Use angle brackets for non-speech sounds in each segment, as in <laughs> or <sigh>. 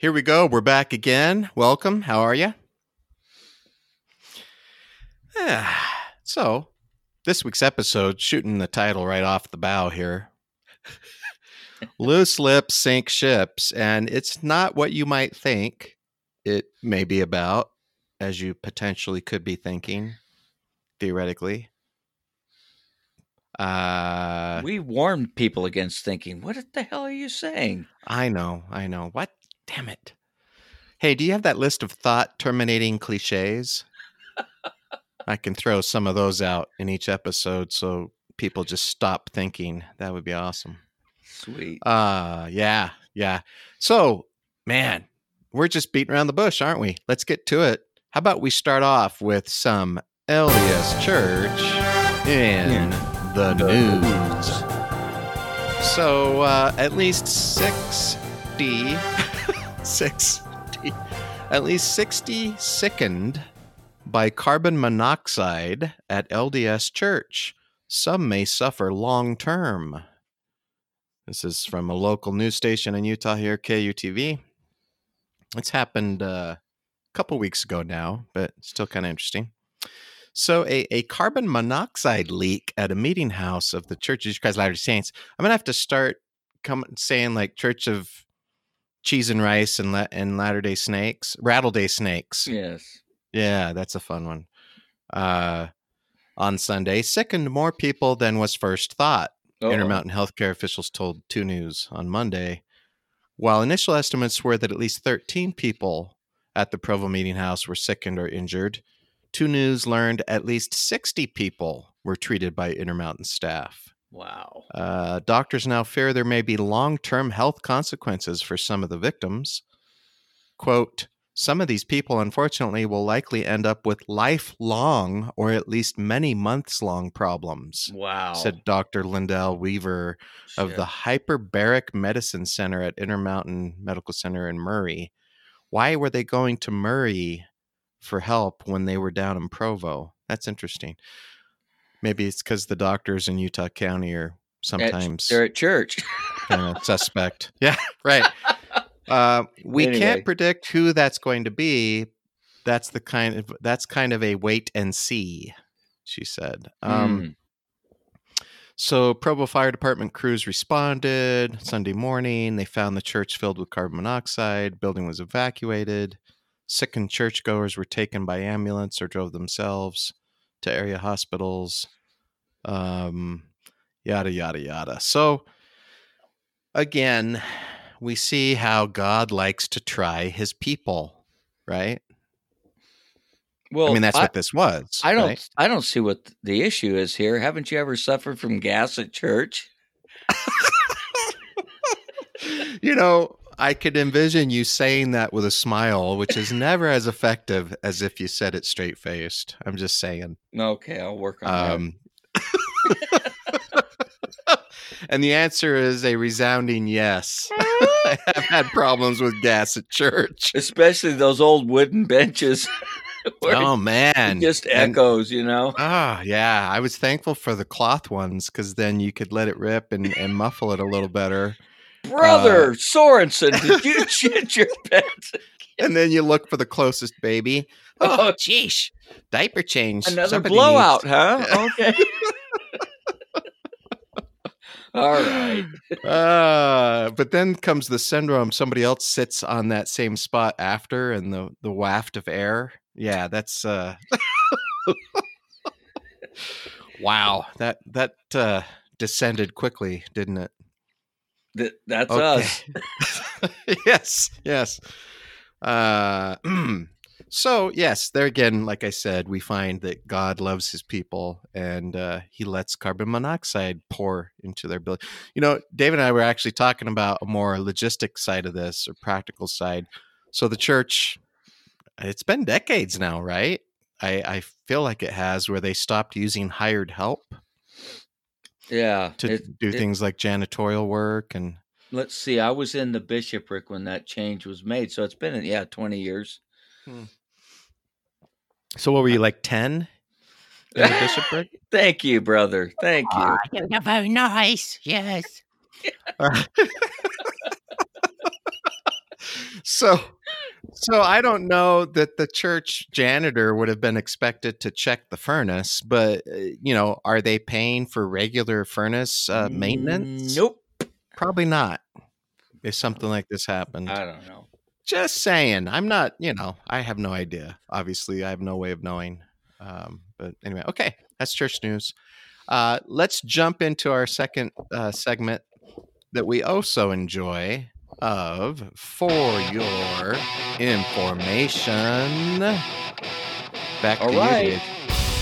Here we go. We're back again. Welcome. How are you? so, this week's episode, shooting the title right off the bow here. <laughs> Loose lips sink ships, and it's not what you might think it may be about, as you potentially could be thinking, theoretically. Uh, we warned people against thinking, what the hell are you saying? I know, I know. What? Damn it. Hey, do you have that list of thought terminating cliches? I can throw some of those out in each episode so people just stop thinking. That would be awesome. Sweet. Uh yeah, yeah. So, man, we're just beating around the bush, aren't we? Let's get to it. How about we start off with some LDS Church in the news. So, uh, at least 60, 60, at least 60 sickened by carbon monoxide at LDS Church. Some may suffer long term. This is from a local news station in Utah here, KUTV. It's happened uh, a couple weeks ago now, but still kind of interesting. So, a, a carbon monoxide leak at a meeting house of the Church of Jesus Christ Latter day Saints. I'm gonna have to start come saying like Church of Cheese and Rice and La- and Latter Day Snakes, Rattle Day Snakes. Yes. Yeah, that's a fun one. Uh, on Sunday, sickened more people than was first thought. Uh-oh. Intermountain healthcare officials told 2 News on Monday. While initial estimates were that at least 13 people at the Provo Meeting House were sickened or injured, 2 News learned at least 60 people were treated by Intermountain staff. Wow. Uh, doctors now fear there may be long term health consequences for some of the victims. Quote, some of these people, unfortunately, will likely end up with lifelong or at least many months long problems, Wow. said Dr. Lindell Weaver of the Hyperbaric Medicine Center at Intermountain Medical Center in Murray. Why were they going to Murray for help when they were down in Provo? That's interesting. Maybe it's because the doctors in Utah County are At- sometimes they're at church. kind of <laughs> suspect. <laughs> Yeah, right. Uh, we Anyway. can't predict who that's going to be. That's the kind of that's kind of a wait and see, she said. Um, Mm. So Provo Fire Department crews responded Sunday morning. They found the church filled with carbon monoxide. Building was evacuated. Sick Sickened churchgoers were taken by ambulance or drove themselves to area hospitals. Um, yada yada yada. So again, we see how God likes to try His people, right? Well, I mean, that's I, what this was. I don't. right? I don't see what the issue is here. Haven't you ever suffered from gas at church? <laughs> you know, I could envision you saying that with a smile, which is never as effective as if you said it straight faced. I'm just saying. Okay, I'll work on Um, <laughs> and the answer is a resounding yes. <laughs> I have had problems with gas at church. Especially those old wooden benches. <laughs> Oh man, just And- echoes. You know. Ah, yeah. I was thankful for the cloth ones because then you could let it rip and, and muffle it a little better. Brother Sorensen, did you <laughs> shit your pants? And then you look for the closest baby. Oh, Oh. <laughs> Diaper change. Another Somebody blowout, needs- huh? <laughs> Okay. All right. Uh, but then comes the syndrome. Somebody else sits on that same spot after, and the the waft of air. Yeah, that's uh. wow that that uh, descended quickly, didn't it? Th- that's us. <laughs> <laughs> yes, yes. Uh, <clears throat> so yes, there again, like I said, we find that God loves His people, and uh, He lets carbon monoxide pour into their building. You know, David and I were actually talking about a more logistic side of this, or practical side. So the church, it's been decades now, right? I, I feel like it has, where they stopped using hired help Yeah. to it- do it- things like janitorial work and Let's see. I was in the bishopric when that change was made, so it's been yeah twenty years. Hmm. So what were uh you like ten in the bishopric? <laughs> Thank you, brother. Thank ah, you. You're very nice. Yes. <laughs> so so I don't know that the church janitor would have been expected to check the furnace, but uh, you know, are they paying for regular furnace uh, maintenance? Nope. Probably not. If something like this happened. I don't know. Just saying. I'm not, you know, I have no idea. Obviously, I have no way of knowing. Um, but anyway, okay, that's church news. Uh, let's jump into our second uh, segment that we also enjoy of for your information. Back All to right. you, Dave.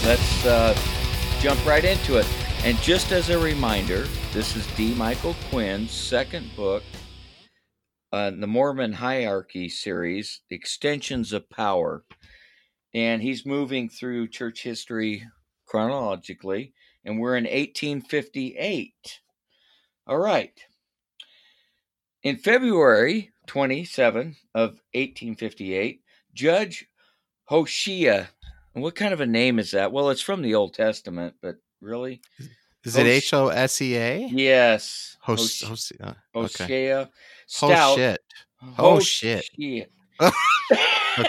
Let's uh, jump right into it. And just as a reminder, this is D. Michael Quinn's second book, uh, the Mormon Hierarchy series, Extensions of Power. And he's moving through church history chronologically, and we're in 1858. All right. In February 27 of 1858, Judge Hoshea, and what kind of a name is that? Well, it's from the Old Testament, but really? Is it H O S E A? Yes. Host, Hosh- host, uh, okay. Hoshea Oh shit. Oh, shit. <laughs> <laughs>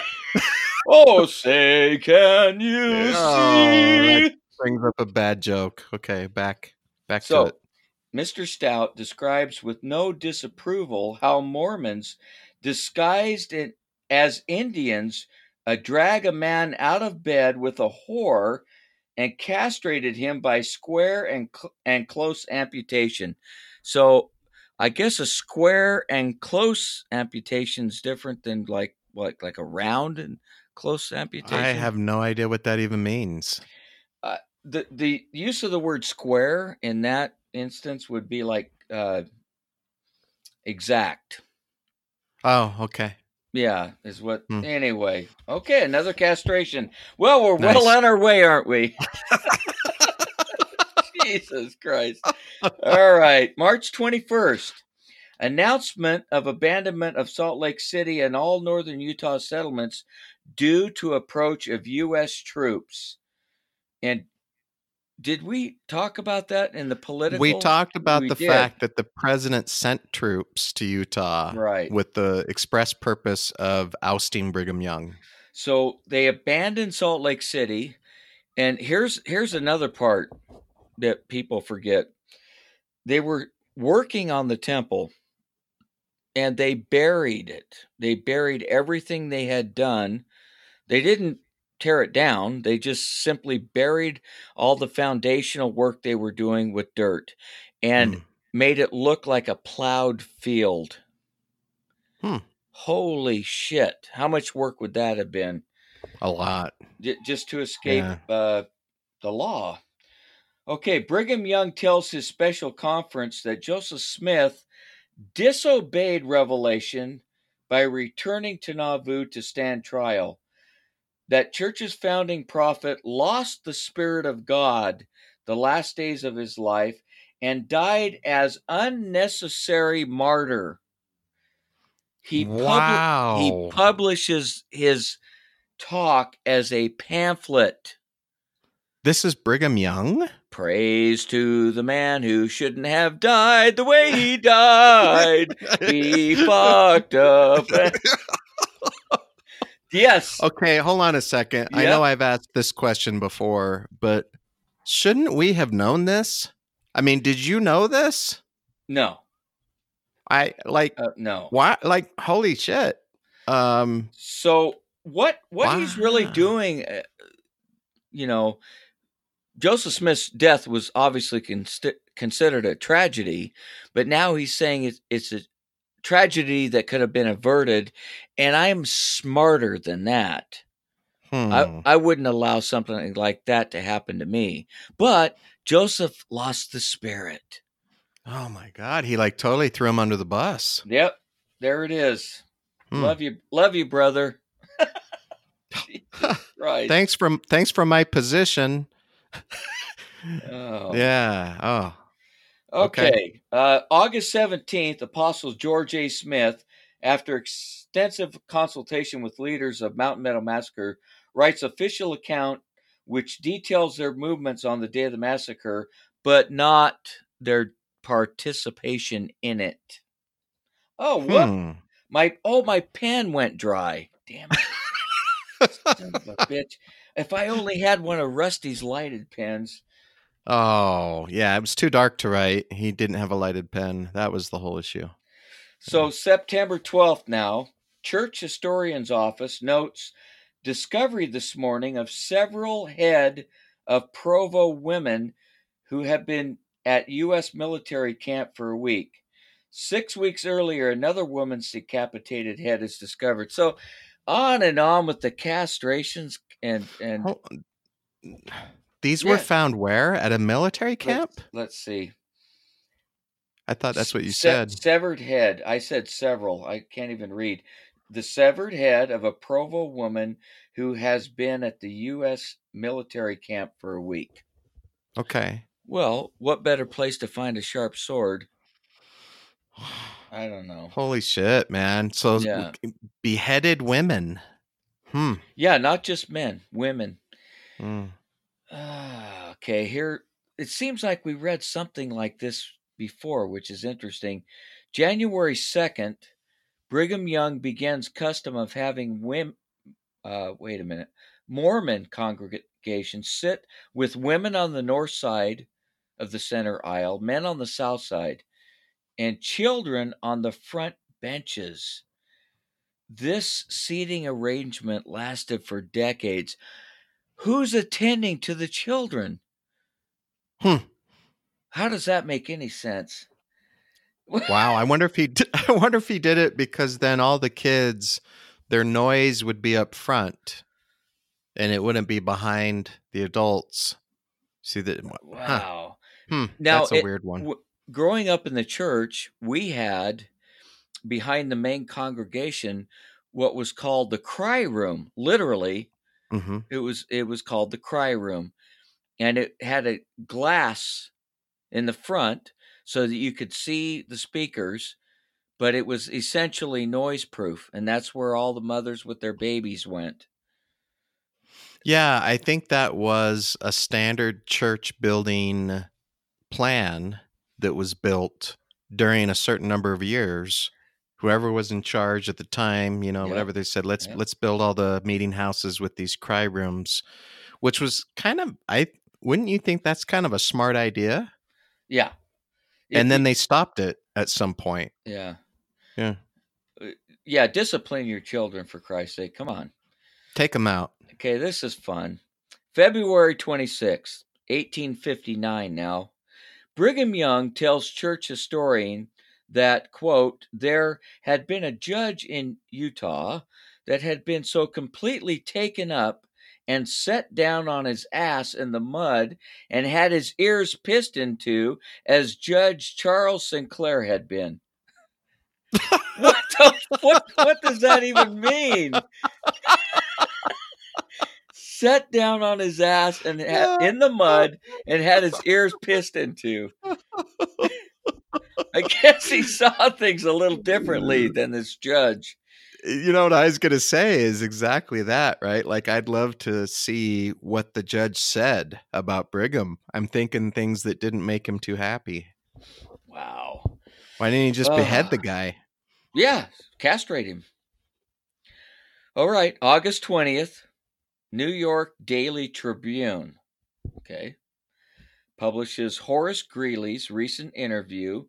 Oh, say, can you Oh, see? that brings up a bad joke. Okay, back back to it. Mr. Stout describes with no disapproval how Mormons, disguised as Indians, uh, drag a man out of bed with a whore and castrated him by square and cl- and close amputation. So, I guess a square and close amputation is different than like what like a round and close amputation. I have no idea what that even means. the the use of the word square in that instance would be like uh exact. Oh, okay. yeah is what Hmm. anyway. Okay another castration. Well we're well on our way aren't we? <laughs> <laughs> Jesus christ. All right march 21st announcement of abandonment of salt lake city and all northern utah settlements due to approach of u.s troops. And did we talk about that in the political We talked about We the did. fact that the president sent troops to Utah right with the express purpose of ousting Brigham Young. So they abandoned Salt Lake City, and here's here's another part that people forget. They were working on the temple, and they buried it. They buried everything they had done. They didn't tear it down. They just simply buried all the foundational work they were doing with dirt, and Hmm. made it look like a plowed field. Hmm. Holy shit! How much work would that have been? a lot. j- just to escape Yeah. uh, the law. Okay, Brigham Young tells his special conference that Joseph Smith disobeyed revelation by returning to Nauvoo to stand trial. That church's founding prophet lost the Spirit of God the last days of his life and died as unnecessary martyr. He wow. he publishes his talk as a pamphlet. this is Brigham Young? Praise to the man who shouldn't have died the way he died. he <laughs> fucked up. <laughs> yes. Okay, hold on a second. I know I've asked this question before, but shouldn't we have known this? I mean, did you know this? No. I like Uh, no. why like holy shit. Um So what what he's really doing uh, you know Joseph Smith's death was obviously const- considered a tragedy, but now he's saying it's, it's a tragedy that could have been averted, and I'm smarter than that. hmm. I, I wouldn't allow something like that to happen to me. But Joseph lost the spirit. oh my god, he like totally threw him under the bus. Yep, there it is. Hmm. Love you, love you, brother. <laughs> right. Thanks for thanks for my position. <laughs> Oh. Yeah. Oh. Okay. Okay. Uh, August 17th, Apostle George A. Smith, after extensive consultation with leaders of Mountain Meadow Massacre, writes official account which details their movements on the day of the massacre, but not their participation in it. Oh, what? Hmm. My oh, my pen went dry. Damn it. <laughs> Son of a bitch. If I only had one of Rusty's lighted pens. Oh, yeah, it was too dark to write. He didn't have a lighted pen. That was the whole issue. So mm. September 12th now, Church Historian's Office notes discovery this morning of several head of Provo women who have been at U.S. military camp for a week. Six weeks earlier, another woman's decapitated head is discovered. So on and on with the castrations and and These were Yeah. found where? At a military let's, camp? let's see. I thought that's what you Se- said. Severed head. I said several. I can't even read. The severed head of a Provo woman who has been at the U.S. military camp for a week. Okay. Well, what better place to find a sharp sword? <sighs> I don't know. Holy shit, man. So Yeah. beheaded women. Hmm. Yeah, not just men, women. Hmm. Ah, okay, here it seems like we read something like this before, which is interesting. January 2nd, Brigham Young begins custom of having women uh wait a minute. Mormon congregations sit with women on the north side of the center aisle, men on the south side, and children on the front benches. This seating arrangement lasted for decades. Who's attending to the children? Hmm. How does that make any sense? Wow. I wonder if he. d- <laughs> I wonder if he did it because then all the kids, their noise would be up front, and it wouldn't be behind the adults. See that? Huh. Wow. Hmm. Now, that's a it- weird one. W- growing up in the church, we had behind the main congregation what was called the cry room. Literally, hmm it was it was called the cry room, and it had a glass in the front so that you could see the speakers, but it was essentially noise proof, and that's where all the mothers with their babies went. Yeah, I think that was a standard church building plan that was built during a certain number of years. Whoever was in charge at the time, you know, whatever they said, let's let's build all the meeting houses with these cry rooms, which was kind of I wouldn't you think that's kind of a smart idea? Yeah. If and then you- they stopped it at some point. yeah. Yeah. Uh, Yeah, discipline your children for Christ's sake. Come on. Take them out. Okay, this is fun. February 26th, 1859 now. Brigham Young tells church historian that, quote, there had been a judge in Utah that had been so completely taken up and set down on his ass in the mud and had his ears pissed into as Judge Charles Sinclair had been. <laughs> what, the, what, what does that even mean? Set down on his ass and ha- in the mud and had his ears pissed into. <laughs> <laughs> I guess he saw things a little differently <laughs> than this judge. You know what I was going to say is exactly that, right? Like, I'd love to see what the judge said about Brigham. I'm thinking things that didn't make him too happy. Wow. Why didn't he just behead the guy? Yeah, castrate him. All right, August 20th, New York Daily Tribune. Okay. Publishes Horace Greeley's recent interview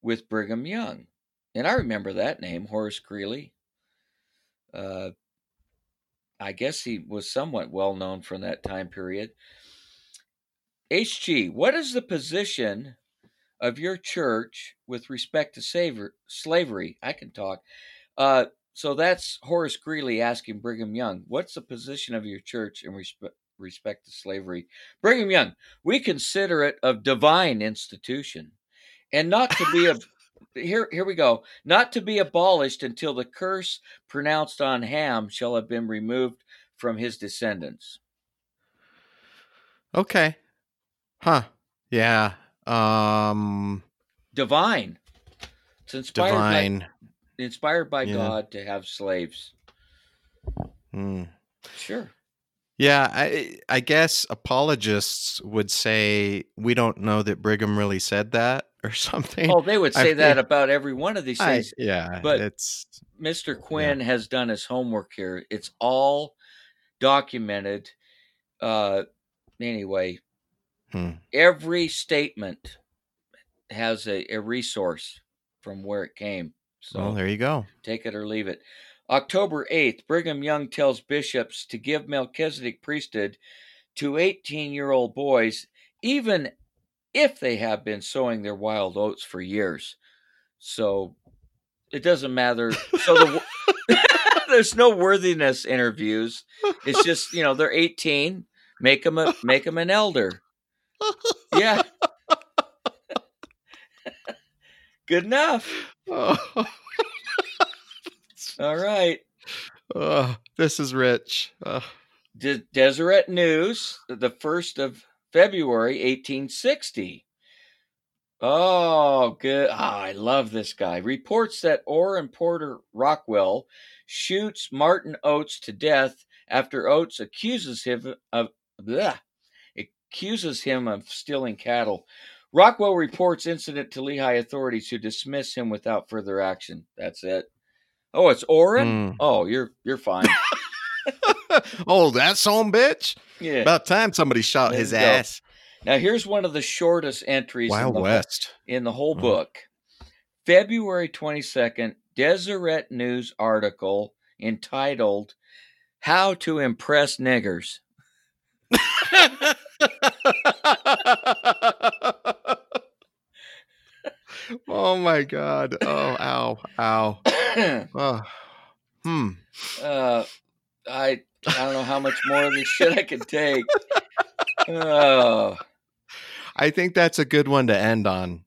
with Brigham Young. And I remember that name, Horace Greeley. Uh, I guess he was somewhat well known from that time period. HG, what is the position of your church with respect to slavery? I can talk. Uh, so that's Horace Greeley asking Brigham Young, what's the position of your church in respect, respect to slavery? Brigham Young, we consider it a divine institution and not to be a. <laughs> Here, here we go. Not to be abolished until the curse pronounced on Ham shall have been removed from his descendants. Okay. Huh. Yeah. Um, Divine. It's inspired divine. by inspired by Yeah. God to have slaves. Hmm. Sure. Yeah, I I guess apologists would say we don't know that Brigham really said that <laughs> or something. Oh, they would I say that about every one of these I- things. yeah, but- it's Mr. Quinn has done his homework here. It's all documented. Uh, anyway, Hmm. every statement has a, a resource from where it came. So well, there you go. take it or leave it. October 8th, Brigham Young tells bishops to give Melchizedek priesthood to 18 year old boys, even if they have been sowing their wild oats for years. So it doesn't matter. So the, <laughs> there's no worthiness interviews. It's just, you know, they're 18, make them, a, make them an elder. Yeah. <laughs> Good enough. <laughs> Oh, All right. oh, this is rich. Oh, De- Deseret News, the 1st of February, 1860. Oh, good. Ah, I love this guy. Reports that Orr Porter Rockwell shoots Martin Oates to death after Oates accuses him of bleh, accuses him of stealing cattle. Rockwell reports incident to Lehi authorities who dismiss him without further action. That's it. Oh, it's Orrin? Hmm. Oh, you're you're fine. <laughs> <laughs> oh, that son bitch! Yeah. About time somebody shot There his go. ass. Now here's one of the shortest entries in the, West. in the whole Mm. book. February 22nd, Deseret News article entitled How to Impress Niggers. <laughs> oh my god! Oh, ow, ow. <coughs> Oh, hmm. uh, I I don't know how much more of this shit I can take. Oh, I think that's a good one to end on.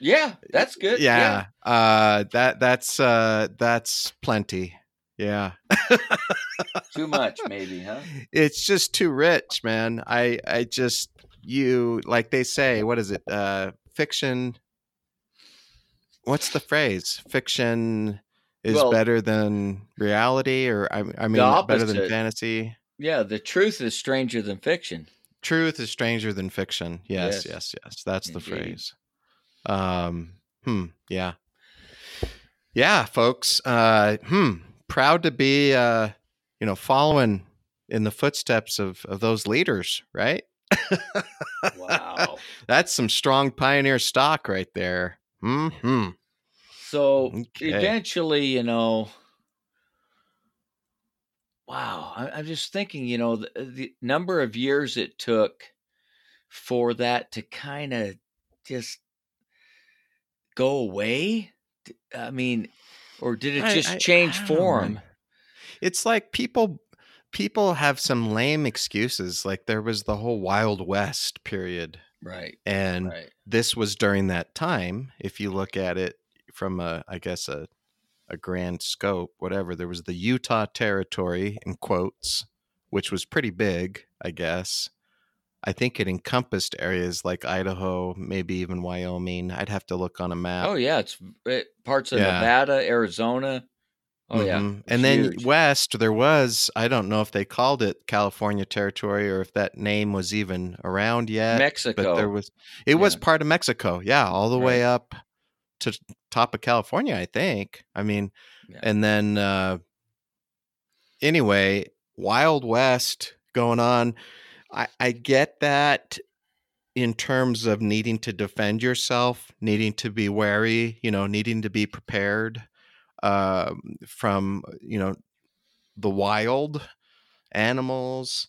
yeah, that's good. Yeah. Uh that that's uh that's plenty. Yeah. <laughs> Too much, maybe, huh? It's just too rich, man. I I just you like they say, what is it? Uh fiction What's the phrase? Fiction is Well- better than reality or I, I mean better than fantasy. Yeah, the truth is stranger than fiction. Truth is stranger than fiction. Yes, Yes. yes, yes. That's the phrase. Um, hmm, yeah. Yeah, folks. Uh, hmm. Proud to be uh, you know, following in the footsteps of of those leaders, right? <laughs> Wow. That's some strong pioneer stock right there. Hmm. So Okay. eventually, you know, wow, I, I'm just thinking, you know, the, the number of years it took for that to kind of just go away. I mean, or did it just I- change I form? It's like people people have some lame excuses. Like there was the whole Wild West period. Right, And right. This was during that time if you look at it from a i guess a a grand scope whatever there was the utah territory in quotes which was pretty big i guess i think it encompassed areas like idaho maybe even wyoming i'd have to look on a map Oh yeah, it's it, eh, parts of Yeah. Nevada, Arizona. Oh yeah, Mhm. it's and then huge. west there was i don't know if they called it california territory or if that name was even around yet Mexico. but there was it was part of Mexico. Yeah, all the way up to top of California, I think. I mean, Yeah. and then uh anyway, Wild West going on. I I get that in terms of needing to defend yourself, needing to be wary, you know, needing to be prepared um from, you know, the wild animals,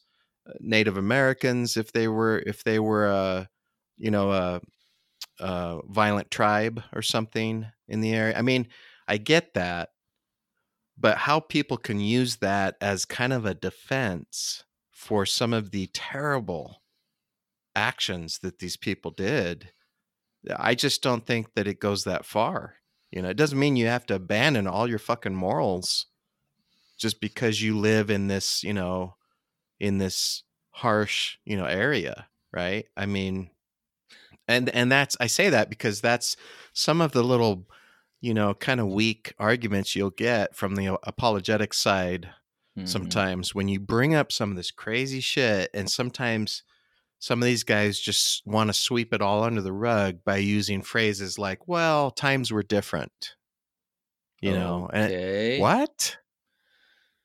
uh, Native Americans if they were if they were uh you know a, a violent tribe or something in the area. I mean, I get that, but how people can use that as kind of a defense for some of the terrible actions that these people did, I just don't think that it goes that far. You know, it doesn't mean you have to abandon all your fucking morals just because you live in this, you know, in this harsh, you know, area, right? I mean, and and that's I say that because that's some of the little, you know, kind of weak arguments you'll get from the apologetic side Mhm. sometimes when you bring up some of this crazy shit and sometimes some of these guys just want to sweep it all under the rug by using phrases like, well, times were different. You know, okay. and what?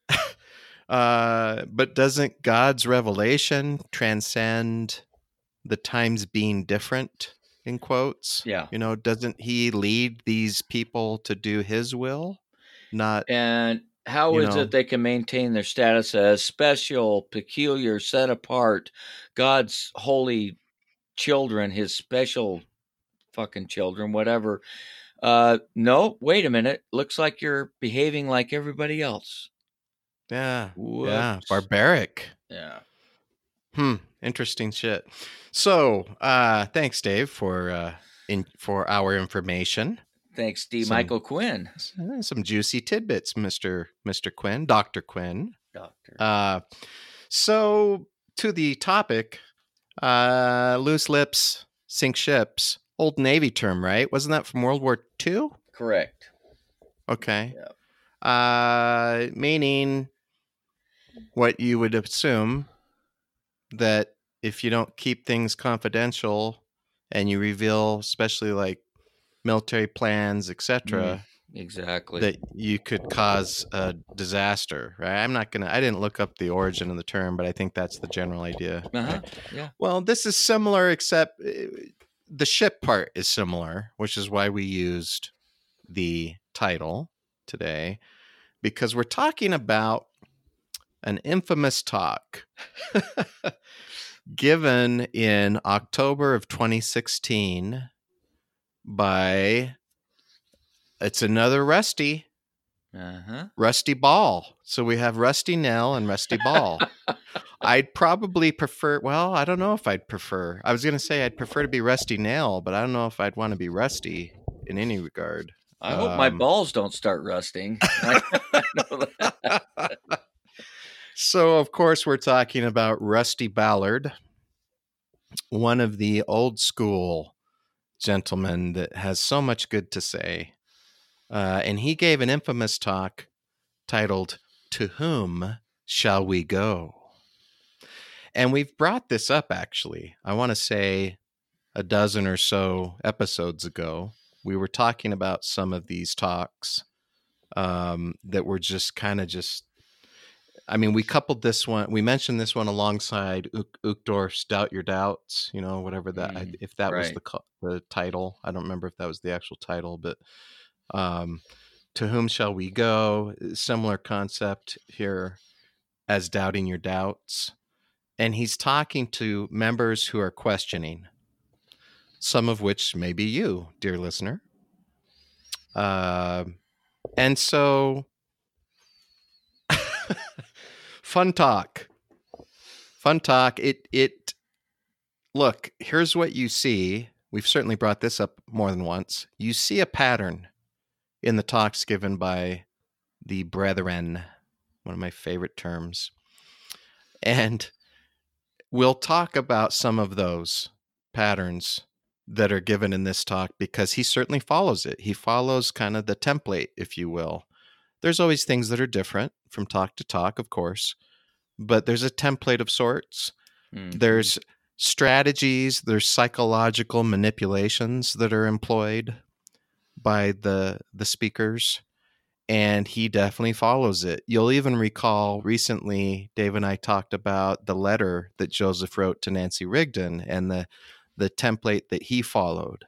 <laughs> uh, but doesn't God's revelation transcend the times being different? In quotes, Yeah. you know, doesn't He lead these people to do His will? Not And how is know. it they can maintain their status as special, peculiar, set apart, God's holy children, his special fucking children, whatever? Uh, no, wait a minute. Looks like you're behaving like everybody else. yeah, yeah, barbaric. Yeah. Hmm. Interesting shit. So, uh, thanks, Dave, for uh, in for our information. Thanks, D. Some- Michael Quinn, Uh, Some juicy tidbits, Mister Mister Quinn, Doctor Quinn. doctor. Uh, so to the topic, uh, loose lips sink ships. Old Navy term, right? Wasn't that from World War II? Correct. Okay. Uh, meaning what you would assume that if you don't keep things confidential and you reveal, especially like military plans, etc., Exactly. that you could cause a disaster, right? I'm not gonna. I didn't look up the origin of the term, but I think that's the general idea. uh-huh. right? Yeah. Well, this is similar, except uh, the ship part is similar, which is why we used the title today, because we're talking about an infamous talk <laughs> given in October of 2016 by it's another Rusty, Uh-huh. Rusty Ball. So we have Rusty Nell and Rusty Ball. <laughs> I'd probably prefer. Well, I don't know if I'd prefer. I was gonna say I'd prefer to be Rusty Nail, but I don't know if I'd want to be Rusty in any regard. I hope my Um, balls don't start rusting. <laughs> <laughs> I know that. so, of course, we're talking about Rusty Ballard, one of the old school gentlemen that has so much good to say. Uh, and he gave an infamous talk titled, To Whom Shall We Go? And we've brought this up actually. I want to say a dozen or so episodes ago. We were talking about some of these talks um, that were just kind of just I mean, we coupled this one. We mentioned this one alongside Uk- Uchtdorf's "Doubt Your Doubts." You know, whatever that, I, Mm, if that was the the title. I don't remember if that was the actual title, but um, to whom shall we go? Similar concept here as doubting your doubts, and he's talking to members who are questioning, some of which may be you, dear listener. Um, and so fun talk. Fun talk. It it look here's what you see. We've certainly brought this up more than once. You see a pattern in the talks given by the brethren one of my favorite terms. And we'll talk about some of those patterns that are given in this talk because he certainly follows it. He follows kind of the template if you will there's always things that are different from talk to talk, of course, but there's a template of sorts. Mhm. There's strategies, there's psychological manipulations that are employed by the the speakers and he definitely follows it. You'll even recall recently Dave and I talked about the letter that Joseph wrote to Nancy Rigdon and the the template that he followed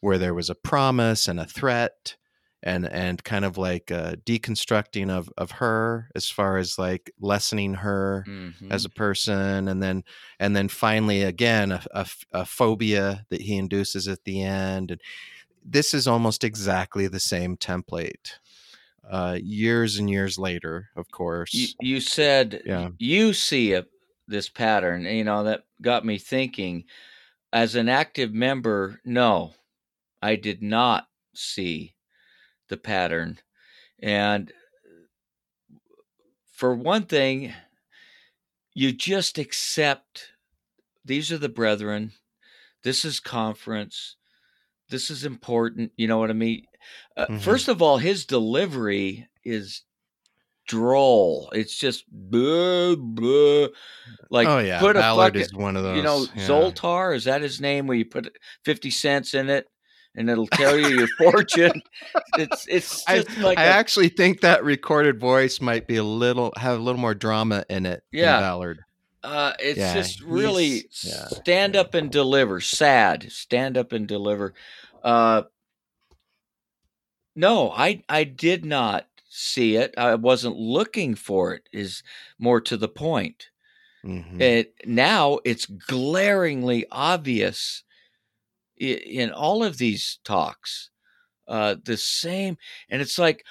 where there was a promise and a threat and and kind of like uh, deconstructing of of her as far as like lessening her Mhm. as a person and then and then finally again a, a, a phobia that he induces at the end and this is almost exactly the same template uh, years and years later of course you, you said Yeah. you see a, this pattern you know that got me thinking as an active member no i did not see the pattern and for one thing you just accept these are the brethren this is conference this is important you know what i mean uh, Mhm. first of all his delivery is droll. It's just blah, blah. like oh yeah, put a Ballard fucking is one of those. you know yeah. Zoltar is that his name? Where you put fifty cents in it and it'll tell you your fortune. <laughs> It's it's I, like I a- actually think that recorded voice might be a little have a little more drama in it. Yeah. Ballard. Uh, it's Yeah, just really yeah, stand up and deliver. Sad, stand up and deliver. Uh, no, I I did not see it. I wasn't looking for it. Is more to the point. Mhm. It now it's glaringly obvious in all of these talks. Uh, the same, and it's like,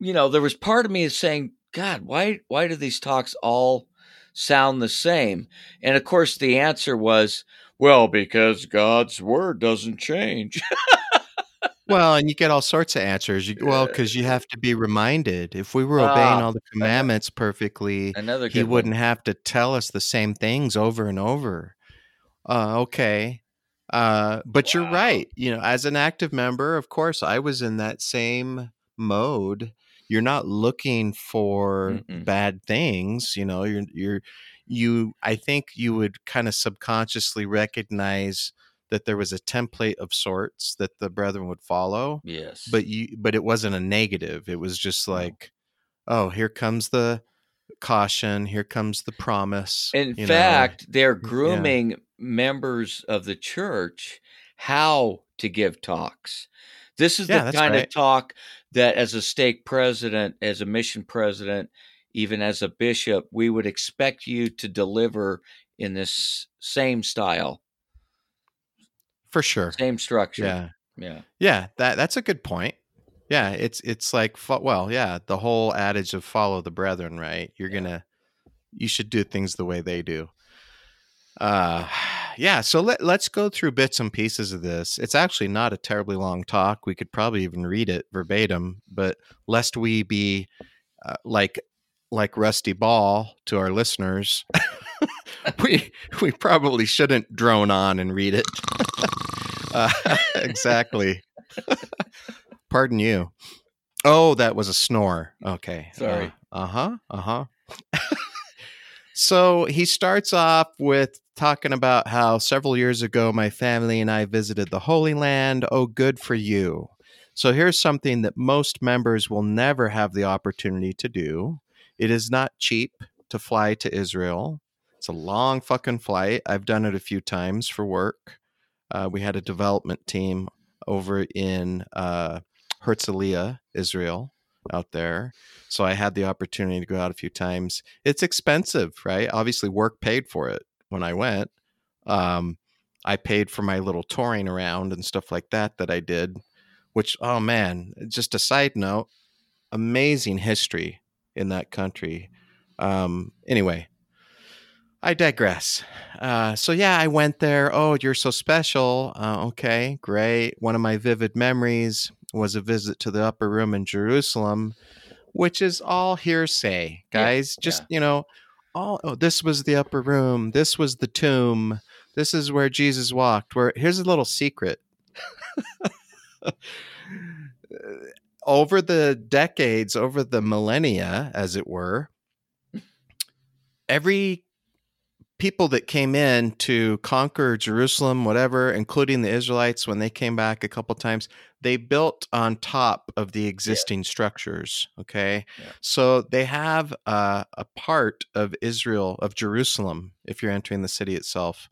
you know, there was part of me is saying, God, why why do these talks all sound the same? And of course, the answer was, well, because God's word doesn't change. Well, and you get all sorts of answers. You, well, because you have to be reminded. If we were obeying Ah, all the commandments perfectly, Another he wouldn't have to tell us the same things over and over. Uh, okay. Uh, but you're right. You know, as an active member, of course, I was in that same mode. You're not looking for Mm-mm. bad things. You know, you're you're you. I think you would kind of subconsciously recognize that there was a template of sorts that the brethren would follow Yes, but you but it wasn't a negative it was just like oh here comes the caution here comes the promise In you know. fact, they're grooming members of the church how to give talks. This is Yeah, the kind right. of talk that, as a stake president, as a mission president, even as a bishop, we would expect you to deliver in this same style, for sure same structure. yeah Yeah. yeah that that's a good point yeah it's it's like well yeah the whole adage of follow the brethren right you're Yeah. gonna you should do things the way they do uh <sighs> yeah so let, let's go through bits and pieces of this. It's actually not a terribly long talk. We could probably even read it verbatim but lest we be uh, like like rusty ball to our listeners <laughs> we we probably shouldn't drone on and read it. <laughs> Uh, <laughs> exactly. Pardon you. Oh that was a snore. Okay. Sorry. uh huh uh huh so he starts off with talking about how several years ago my family and I visited the Holy Land. Oh, good for you. So here's something that most members will never have the opportunity to do. It is not cheap to fly to Israel. It's a long fucking flight. I've done it a few times for work. Uh, we had a development team over in uh, Herzliya, Israel, out there. So I had the opportunity to go out a few times. It's expensive, right? Obviously, work paid for it when I went. Um, I paid for my little touring around and stuff like that that I did, which, oh man, just a side note, amazing history in that country. Um, anyway, I digress. Uh, so yeah, I went there. Oh, you're so special. Uh, okay, great. One of my vivid memories was a visit to the upper room in Jerusalem, which is all hearsay, Yeah, guys. Just you know, all, oh, this was the upper room. This was the tomb. This is where Jesus walked. Where here's a little secret. <laughs> over the decades, over the millennia, as it were, every people that came in to conquer Jerusalem, whatever, including the Israelites, when they came back a couple times, they built on top of the existing structures. Okay. Yeah. So they have uh, a part of Israel, of Jerusalem, if you're entering the city itself,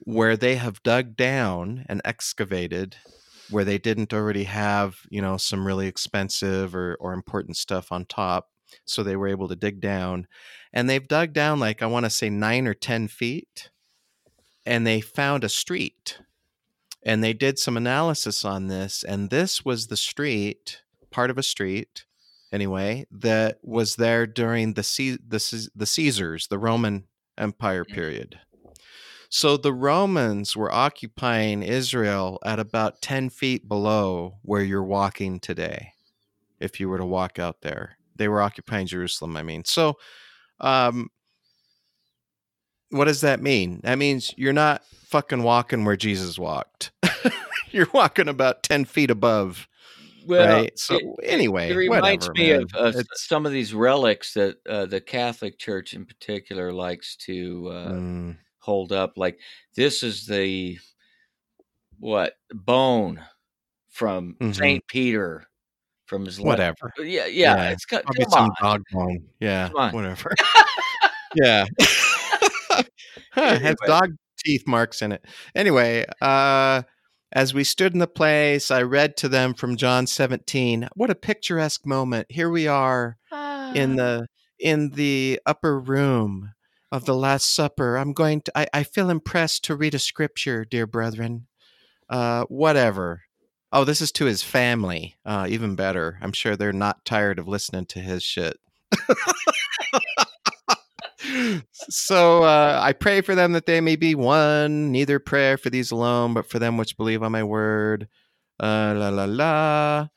where they have dug down and excavated where they didn't already have, you know, some really expensive or, or important stuff on top. So they were able to dig down and they've dug down like I want to say nine or ten feet, and they found a street, and they did some analysis on this, and this was the street, part of a street, anyway, that was there during the C- the the Caesars, the Roman Empire mm. period. So the Romans were occupying Israel at about ten feet below where you're walking today. If you were to walk out there, they were occupying Jerusalem. I mean, so um, what does that mean? That means you're not fucking walking where Jesus walked. <laughs> you're walking about 10 feet above Well, right? So it, anyway, it reminds whatever, me man. of It's- some of these relics that uh, the Catholic Church, in particular, likes to uh, Mm, hold up. Like this is the what bone from Mhm. Saint Peter from his whatever. Yeah, yeah. Yeah, It's got, Probably come some on. dog bone. Yeah, whatever. <laughs> <laughs> yeah. <laughs> Huh, has dog teeth marks in it. Anyway, uh, as we stood in the place, I read to them from John 17. What a picturesque moment. Here we are in the in the upper room of the Last Supper. I'm going to I, I feel impressed to read a scripture, dear brethren. Uh, whatever. Oh, this is to his family. Uh, even better. I'm sure they're not tired of listening to his shit. <laughs> so uh, I pray for them that they may be one. Neither prayer for these alone, but for them which believe on my word. Uh, la la la.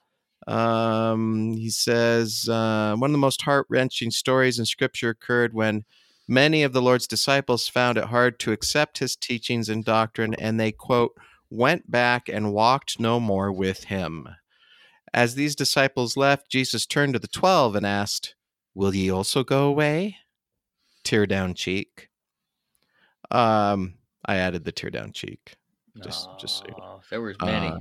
Um, he says uh, one of the most heart wrenching stories in Scripture occurred when many of the Lord's disciples found it hard to accept his teachings and doctrine, and they quote went back and walked no more with him. As these disciples left, Jesus turned to the twelve and asked, Will ye also go away? Tear down cheek. Um, I added the tear down cheek. just- just so you Aw, there was many. Uh,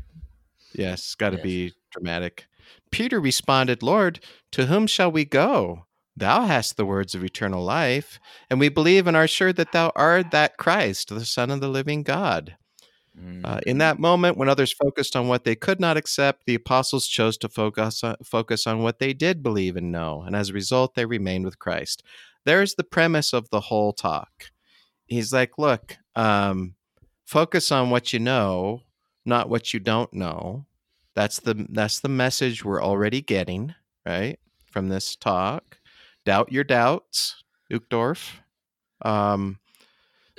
Yes, got to Yes. be dramatic. Peter responded, Lord, to whom shall we go? Thou hast the words of eternal life, and we believe and are sure that thou art that Christ, the Son of the living God. Uh, in that moment, when others focused on what they could not accept, the apostles chose to focus on, focus on what they did believe and know, and as a result, they remained with Christ. There's the premise of the whole talk. He's like, look, um, focus on what you know, not what you don't know. That's the that's the message we're already getting right from this talk. Doubt your doubts, Uchtdorf. Um,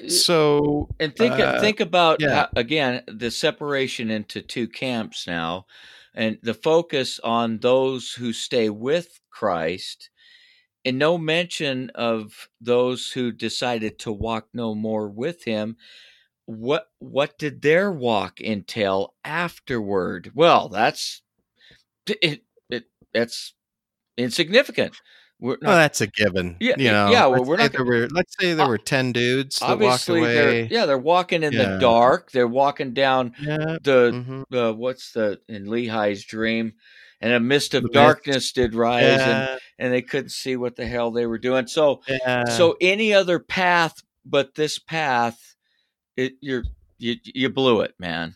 so And think uh, think about yeah. how, again the separation into two camps now, and the focus on those who stay with Christ, and no mention of those who decided to walk no more with Him. What what did their walk entail afterward? Well, that's it. it that's insignificant. We're Well, that's a given. Yeah, you know. yeah, well, let's we're say not there gonna- were. Let's say there were ten dudes that walked obviously they're yeah they're walking in Yeah. the dark. They're walking down Yeah. the mhm. uh, what's the in Lehi's dream, and a mist of The mist. darkness did rise, and, Yeah. and they couldn't see what the hell they were doing. So, yeah. so any other path but this path, it you're you you blew it, man.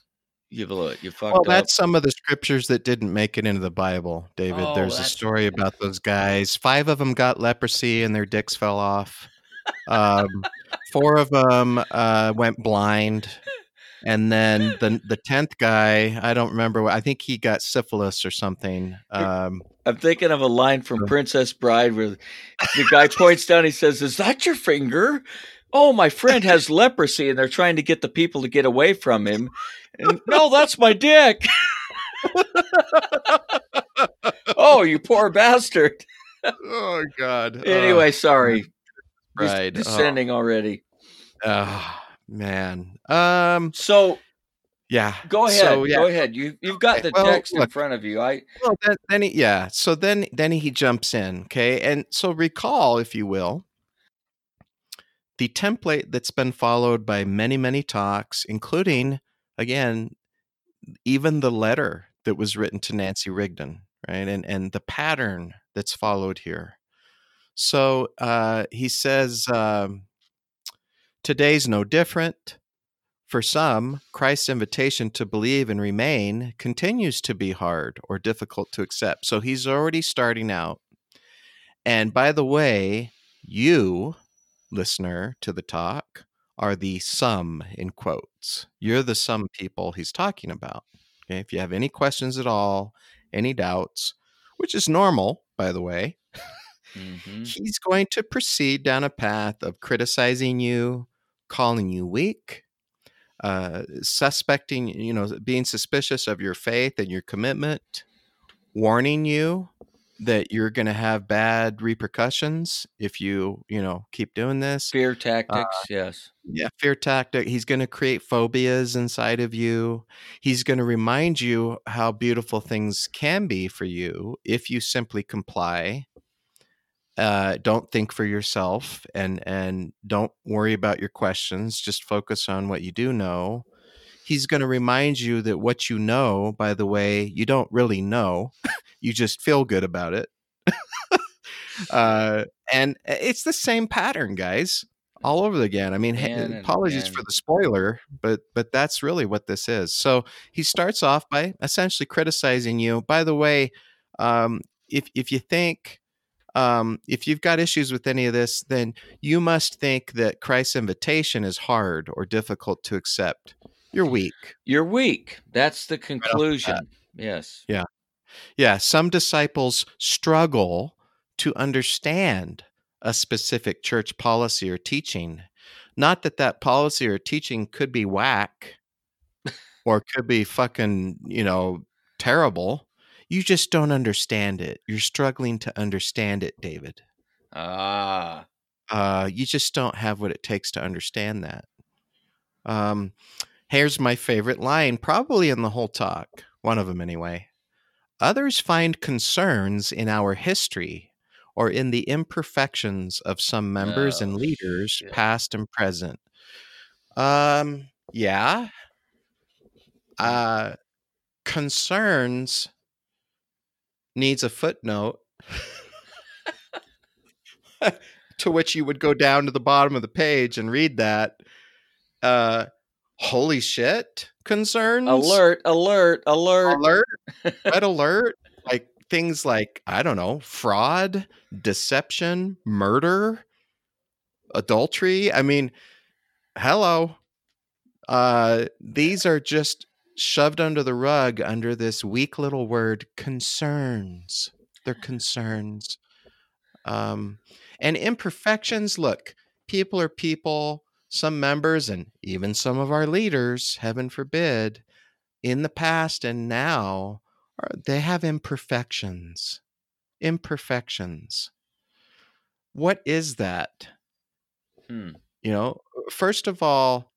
You it. You fucked Well, up. that's some of the scriptures that didn't make it into the Bible, David. Oh, There's a story about those guys. Five of them got leprosy and their dicks fell off. Um, four of them uh, went blind. And then the the tenth guy, I don't remember. what- I think he got syphilis or something. Um, I'm thinking of a line from Uh. Princess Bride where the guy points down. He says, "Is that your finger?" Oh, my friend has leprosy, and they're trying to get the people to get away from him. And, no, that's my dick. oh, you poor bastard. oh God! Anyway, sorry. Des- right. Oh. Descending already. Oh, man. Um. So Yeah. go ahead. So, yeah. Go ahead. You you've got Okay, the well, text in front of you. I Well, then, then he, yeah. So then, then he jumps in. Okay, and so recall, if you will, the template that's been followed by many, many talks, including again, even the letter that was written to Nancy Rigdon, right, and and the pattern that's followed here. So uh, he says, um, today's no different. For some, Christ's invitation to believe and remain continues to be hard or difficult to accept. So he's already starting out. And by the way, you, listener to the talk, are the some in quotes. You're the some people he's talking about. Okay. If you have any questions at all, any doubts, which is normal, by the way, <laughs> Mhm. he's going to proceed down a path of criticizing you, calling you weak, uh, suspecting, you know, being suspicious of your faith and your commitment, warning you, that you're going to have bad repercussions if you, you know, keep doing this. Fear tactics, uh, yes. Yeah, fear tactic. He's going to create phobias inside of you. He's going to remind you how beautiful things can be for you if you simply comply. Uh, don't think for yourself and and don't worry about your questions. Just focus on what you do know. He's going to remind you that what you know, by the way, you don't really know. you just feel good about it. <laughs> uh, and uh, it's the same pattern, guys all over again. I mean, and, apologies and, for the spoiler, but but that's really what this is. So he starts off by essentially criticizing you. By the way, um, if if you think um, if you've got issues with any of this, then you must think that Christ's invitation is hard or difficult to accept. You're weak. You're weak. That's the conclusion. Right yes. Yeah. Yeah. Some disciples struggle to understand a specific church policy or teaching. Not that that policy or teaching could be whack or could be fucking, you know, terrible. You just don't understand it. You're struggling to understand it, David. Ah. Uh, you just don't have what it takes to understand that. Um, here's my favorite line, probably in the whole talk, one of them anyway. Others find concerns in our history or in the imperfections of some members oh, and leaders, shit. past and present. Um, yeah. Uh, concerns needs a footnote <laughs> to which you would go down to the bottom of the page and read that. Uh, holy shit concerns alert alert alert alert red <laughs> alert like things like I don't know, fraud, deception, murder, adultery. I mean, hello. Uh, these are just shoved under the rug under this weak little word concerns. They're concerns. Um, and imperfections, look, people are people, some members and even some of our leaders, heaven forbid, in the past and now they have imperfections. Imperfections. What is that? Hmm. You know, first of all,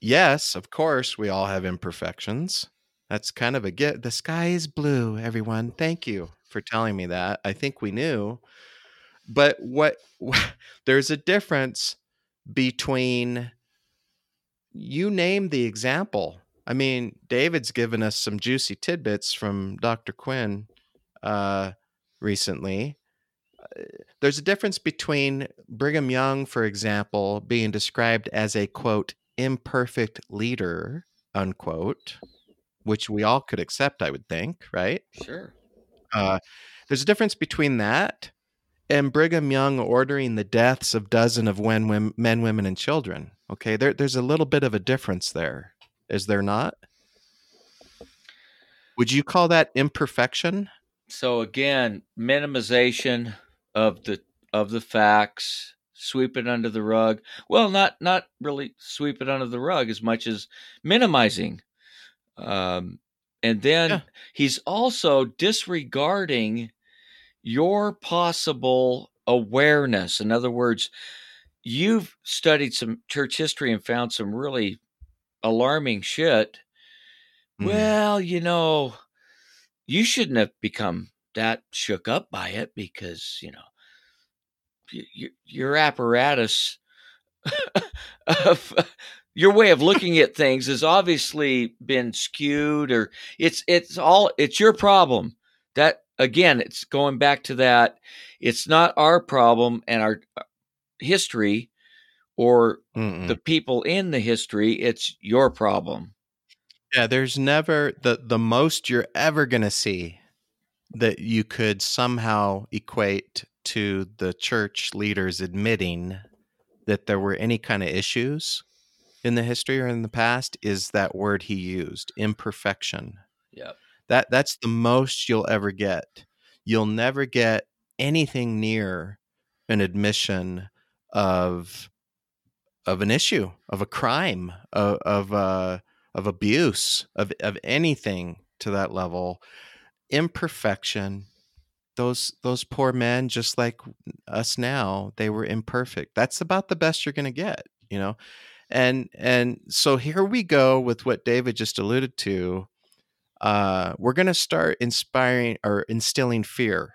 yes, of course, we all have imperfections. That's kind of a get. The sky is blue, everyone. Thank you for telling me that. I think we knew. But what <laughs> there's a difference between you name the example I mean, David's given us some juicy tidbits from Dr. Quinn uh, recently. Uh, there's a difference between Brigham Young, for example, being described as a quote, imperfect leader, unquote, which we all could accept, I would think, right? Sure. Uh, there's a difference between that and Brigham Young ordering the deaths of dozen of men, men, women, and children. Okay, there, there's a little bit of a difference there. Is there not? Would you call that imperfection? So again, minimization of the of the facts, sweep it under the rug. Well, not not really sweep it under the rug as much as minimizing. Um, and then yeah. he's also disregarding your possible awareness. In other words, you've studied some church history and found some really alarming shit. Mm. Well, you know, you shouldn't have become that shook up by it because, you know, y- your apparatus <laughs> of your way of looking at things has obviously been skewed or it's it's all it's your problem that again it's going back to that it's not our problem and our uh, history or Mm-mm. the people in the history, it's your problem. Yeah, there's never the the most you're ever going to see that you could somehow equate to the church leaders admitting that there were any kind of issues in the history or in the past is that word he used, imperfection. Yep. That that's the most you'll ever get. You'll never get anything near an admission of of an issue, of a crime, of of, uh, of abuse, of of anything to that level. Imperfection those those poor men just like us now they were imperfect that's about the best you're going to get you know and and so here we go with what david just alluded to uh we're going to start inspiring or instilling fear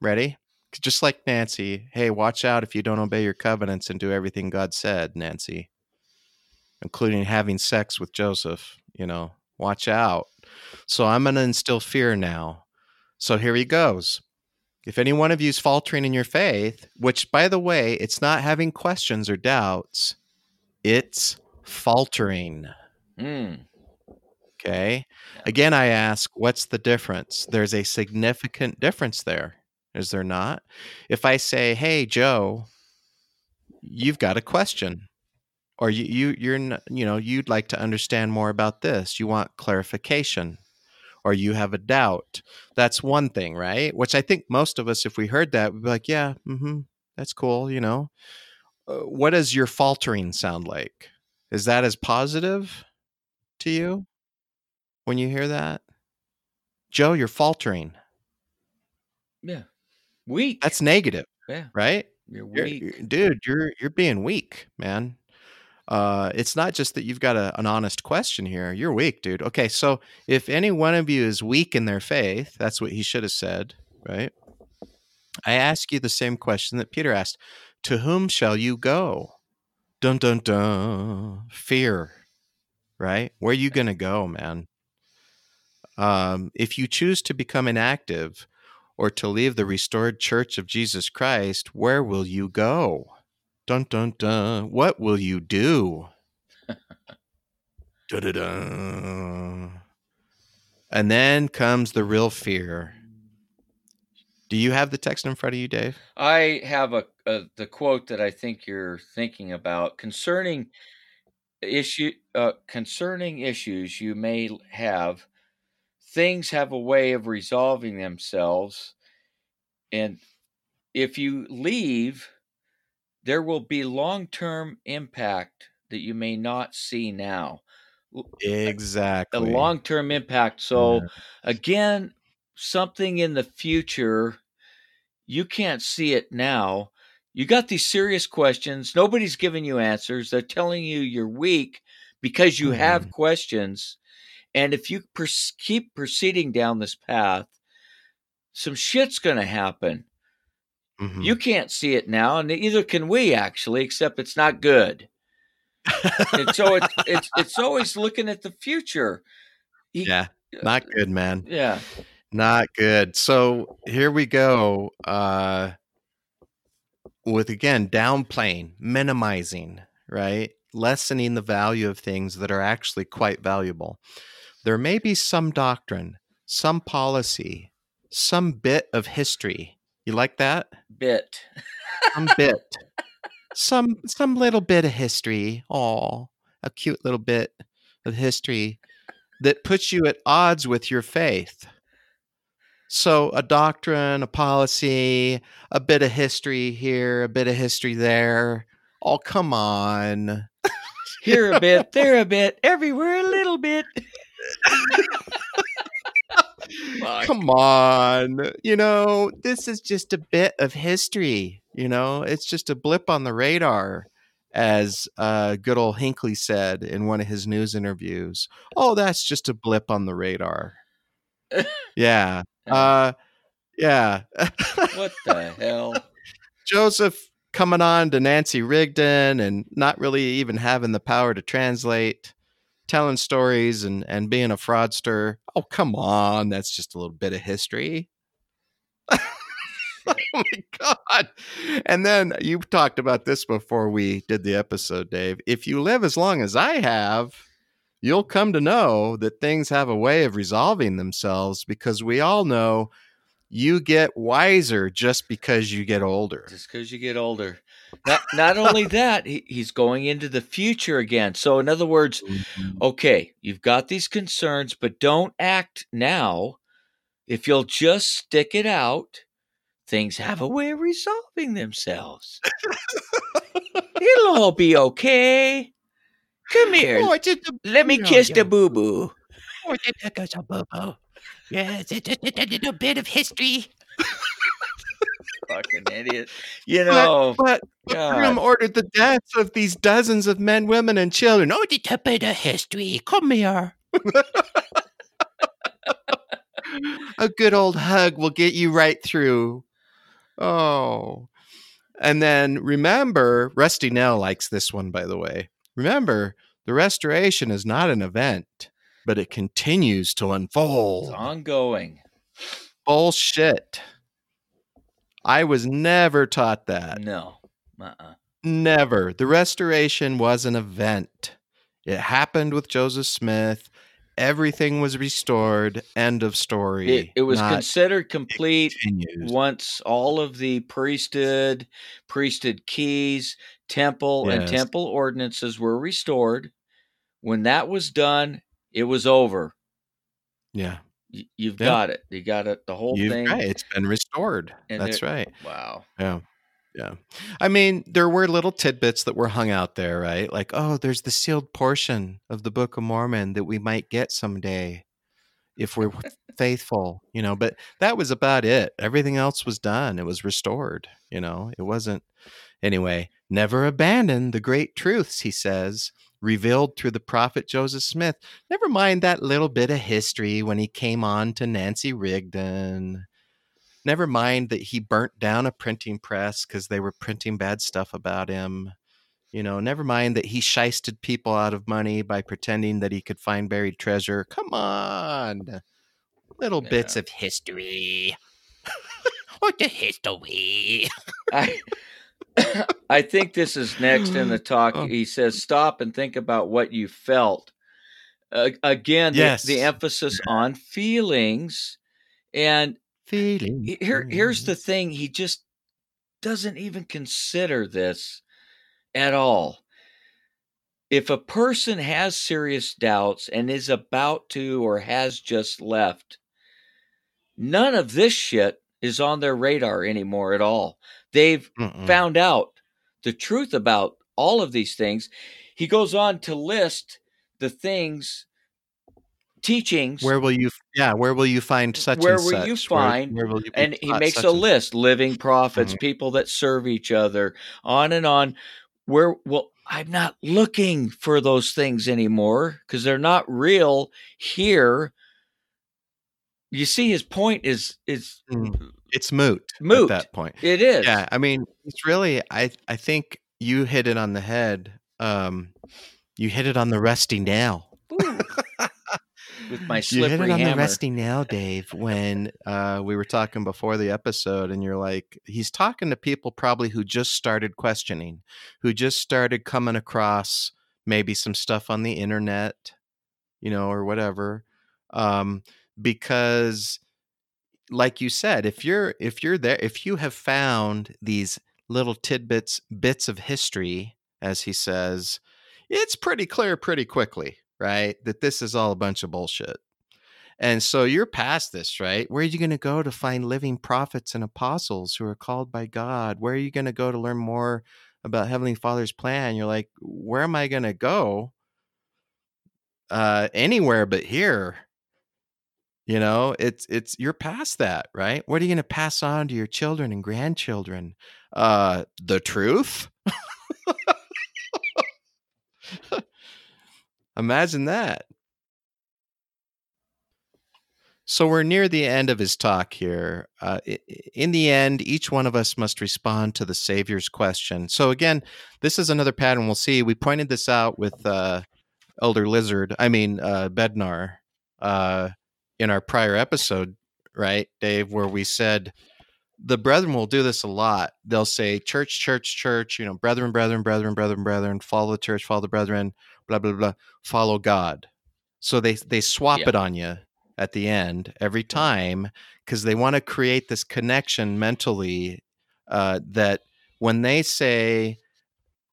ready just like nancy hey watch out if you don't obey your covenants and do everything god said nancy including having sex with joseph you know watch out so i'm going to instill fear now so here he goes. If any one of you is faltering in your faith, which by the way, it's not having questions or doubts, it's faltering. Mm. Okay. Again, I ask, what's the difference? There's a significant difference there, is there not? If I say, hey, Joe, you've got a question. Or you, you you're you know you'd like to understand more about this. You want clarification or you have a doubt. That's one thing, right? Which I think most of us, if we heard that, would be like, yeah, mm-hmm, that's cool, you know. Uh, what does your faltering sound like? Is that as positive to you when you hear that? Joe, you're faltering. Yeah. Weak. That's negative. Yeah. Right? You're weak. You're, dude, you're you're being weak, man uh, it's not just that you've got a, an honest question here. You're weak, dude. Okay, so if any one of you is weak in their faith, that's what he should have said, right? I ask you the same question that Peter asked To whom shall you go? Dun, dun, dun. Fear, right? Where are you going to go, man? Um, if you choose to become inactive or to leave the restored church of Jesus Christ, where will you go? Dun dun dun. What will you do? da, da, da. And then comes the real fear. Do you have the text in front of you, Dave? I have a, a the quote that I think you're thinking about concerning issue uh, concerning issues you may have. Things have a way of resolving themselves, and if you leave there will be long term impact that you may not see now. Exactly. A long term impact. So, yeah. again, something in the future, you can't see it now. You got these serious questions. Nobody's giving you answers. They're telling you you're weak because you mm. have mm-hmm. questions. And if you pers- keep proceeding down this path, some shit's going to happen. Mm-hmm. You can't see it now, and neither can we actually, except it's not good. and so it's it's <laughs> it's always looking at the future. He, yeah, uh, not good, man. Yeah, not good. So here we go. Uh, with again downplaying, minimizing, right? Lessening the value of things that are actually quite valuable. There may be some doctrine, some policy, some bit of history you like that? Bit. some bit. Some some little bit of history. Oh, a cute little bit of history that puts you at odds with your faith. So a doctrine, a policy, a bit of history here, a bit of history there. Oh, come on. Here a bit, <laughs> there a bit, everywhere a little bit. Come on. You know, this is just a bit of history. You know, it's just a blip on the radar, as uh, good old Hinckley said in one of his news interviews. Oh, that's just a blip on the radar. <laughs> yeah. Uh, yeah. what the hell? <laughs> Joseph coming on to Nancy Rigdon and not really even having the power to translate telling stories and and being a fraudster. Oh, come on, that's just a little bit of history. <laughs> oh my god. And then you talked about this before we did the episode, Dave. If you live as long as I have, you'll come to know that things have a way of resolving themselves because we all know you get wiser just because you get older. Just because you get older. Not, not only that, he, he's going into the future again. So, in other words, mm-hmm. okay, you've got these concerns, but don't act now. If you'll just stick it out, things have a way of resolving themselves. It'll all be okay. Come here. Oh, Let me kiss the boo boo. Oh, boo boo. Yes, it's a, a, a, bit of history. Fucking idiot. You know, but, but Brigham ordered the deaths of these dozens of men, women, and children. Oh, a bit of history. Come here. a good old hug will get you right through. Oh. And then remember, Rusty Nail likes this one, by the way. Remember, the restoration is not an event, but it continues to unfold. It's ongoing. Bullshit. I was never taught that. No. Uh-uh. Never. The restoration was an event. It happened with Joseph Smith. Everything was restored. End of story. It, it was considered complete once all of the priesthood, priesthood keys, temple, yes. and temple ordinances were restored. When that was done, it was over. Yeah. You, have yeah. got it. You got it. The whole You've, thing. Right. It's been restored. And That's right. Wow. Yeah. Yeah. I mean, there were little tidbits that were hung out there, right? Like, oh, there's the sealed portion of the Book of Mormon that we might get someday if we're <laughs> faithful, you know, but that was about it. Everything else was done. It was restored, you know. It wasn't anyway, never abandon the great truths, he says, revealed through the prophet Joseph Smith. Never mind that little bit of history when he came on to Nancy Rigdon Never mind that he burnt down a printing press because they were printing bad stuff about him. You know, never mind that he shysted people out of money by pretending that he could find buried treasure. Come on. Little yeah. bits of history. <laughs> what the history? <laughs> I, <laughs> I think this is next in the <laughs> talk. Oh. He says, Stop and think about what you felt. Uh, again, yes. the, the emphasis <laughs> on feelings. And feeling. Here, here's the thing: he just doesn't even consider this at all. If a person has serious doubts and is about to or has just left, none of this shit is on their radar anymore at all. They've Mm-mm. found out the truth about all of these things. He goes on to list the things teachings. Where will you? Yeah, where will you find such? Where will such? you find? Where, where will you? And he makes a list: living prophets, mm-hmm. people that serve each other, on and on. Where well, I'm not looking for those things anymore because they're not real here. You see, his point is is mm. it's moot. Moot at that point. It is. Yeah, I mean, it's really. I I think you hit it on the head. Um, you hit it on the rusty nail <laughs> with my slippery you hit it on hammer. the rusty nail, Dave. When uh, we were talking before the episode, and you're like, he's talking to people probably who just started questioning, who just started coming across maybe some stuff on the internet, you know, or whatever, um, because like you said if you're if you're there if you have found these little tidbits bits of history as he says it's pretty clear pretty quickly right? That this is all a bunch of bullshit. And so you're past this, right? Where are you going to go to find living prophets and apostles who are called by God? Where are you going to go to learn more about Heavenly Father's plan? You're like, where am I going to go? Uh, anywhere but here. You know, it's it's you're past that, right? What are you going to pass on to your children and grandchildren? Uh, the truth. <laughs> Imagine that. So we're near the end of his talk here. Uh, in the end, each one of us must respond to the Savior's question. So again, this is another pattern we'll see. We pointed this out with uh, Elder Lizard, I mean uh, Bednar, uh, in our prior episode, right, Dave, where we said the brethren will do this a lot. They'll say, "Church, church, church," you know, brethren, brethren, brethren, brethren, brethren. Follow the church, follow the brethren blah blah blah follow god so they they swap yeah. it on you at the end every time because they want to create this connection mentally uh, that when they say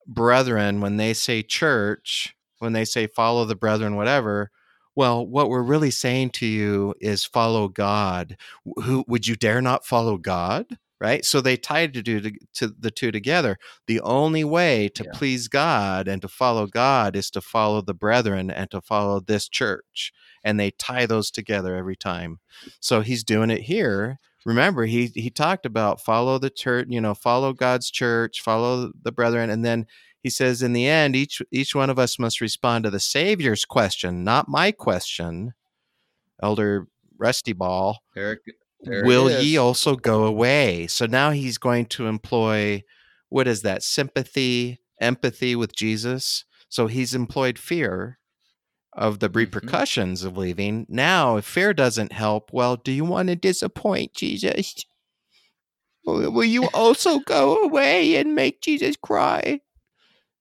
brethren when they say church when they say follow the brethren whatever well what we're really saying to you is follow god who would you dare not follow god right? So they tied to do to, to the two together. The only way to yeah. please God and to follow God is to follow the brethren and to follow this church. And they tie those together every time. So he's doing it here remember he he talked about follow the church, you know, follow God's church, follow the brethren, and then he says in the end each each one of us must respond to the savior's question not my question. Elder rusty ball There, there will ye also go away? So now he's going to employ what is that sympathy empathy with jesus. So he's employed fear of the Mhm. repercussions of leaving. Now if fear doesn't help well do you want to disappoint jesus? Will you also go away and make jesus cry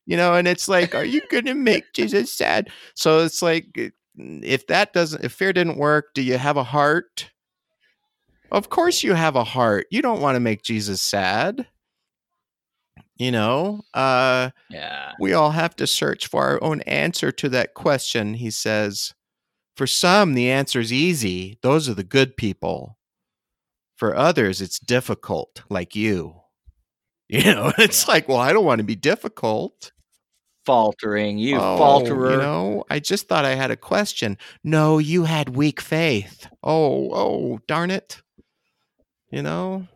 you know and it's like are you <laughs> gonna make jesus sad? So it's like if that doesn't if fear didn't work do you have a heart? Of course you have a heart. You don't want to make jesus sad. You know uh Yeah. we all have to search for our own answer to that question he says. For some the answer is easy. Those are the good people. For others it's difficult like you. <laughs> You know it's Yeah. like well i don't want to be difficult Faltering, you Oh, falterer. You know, I just thought I had a question. No, you had weak faith. Oh, oh, darn it. You know?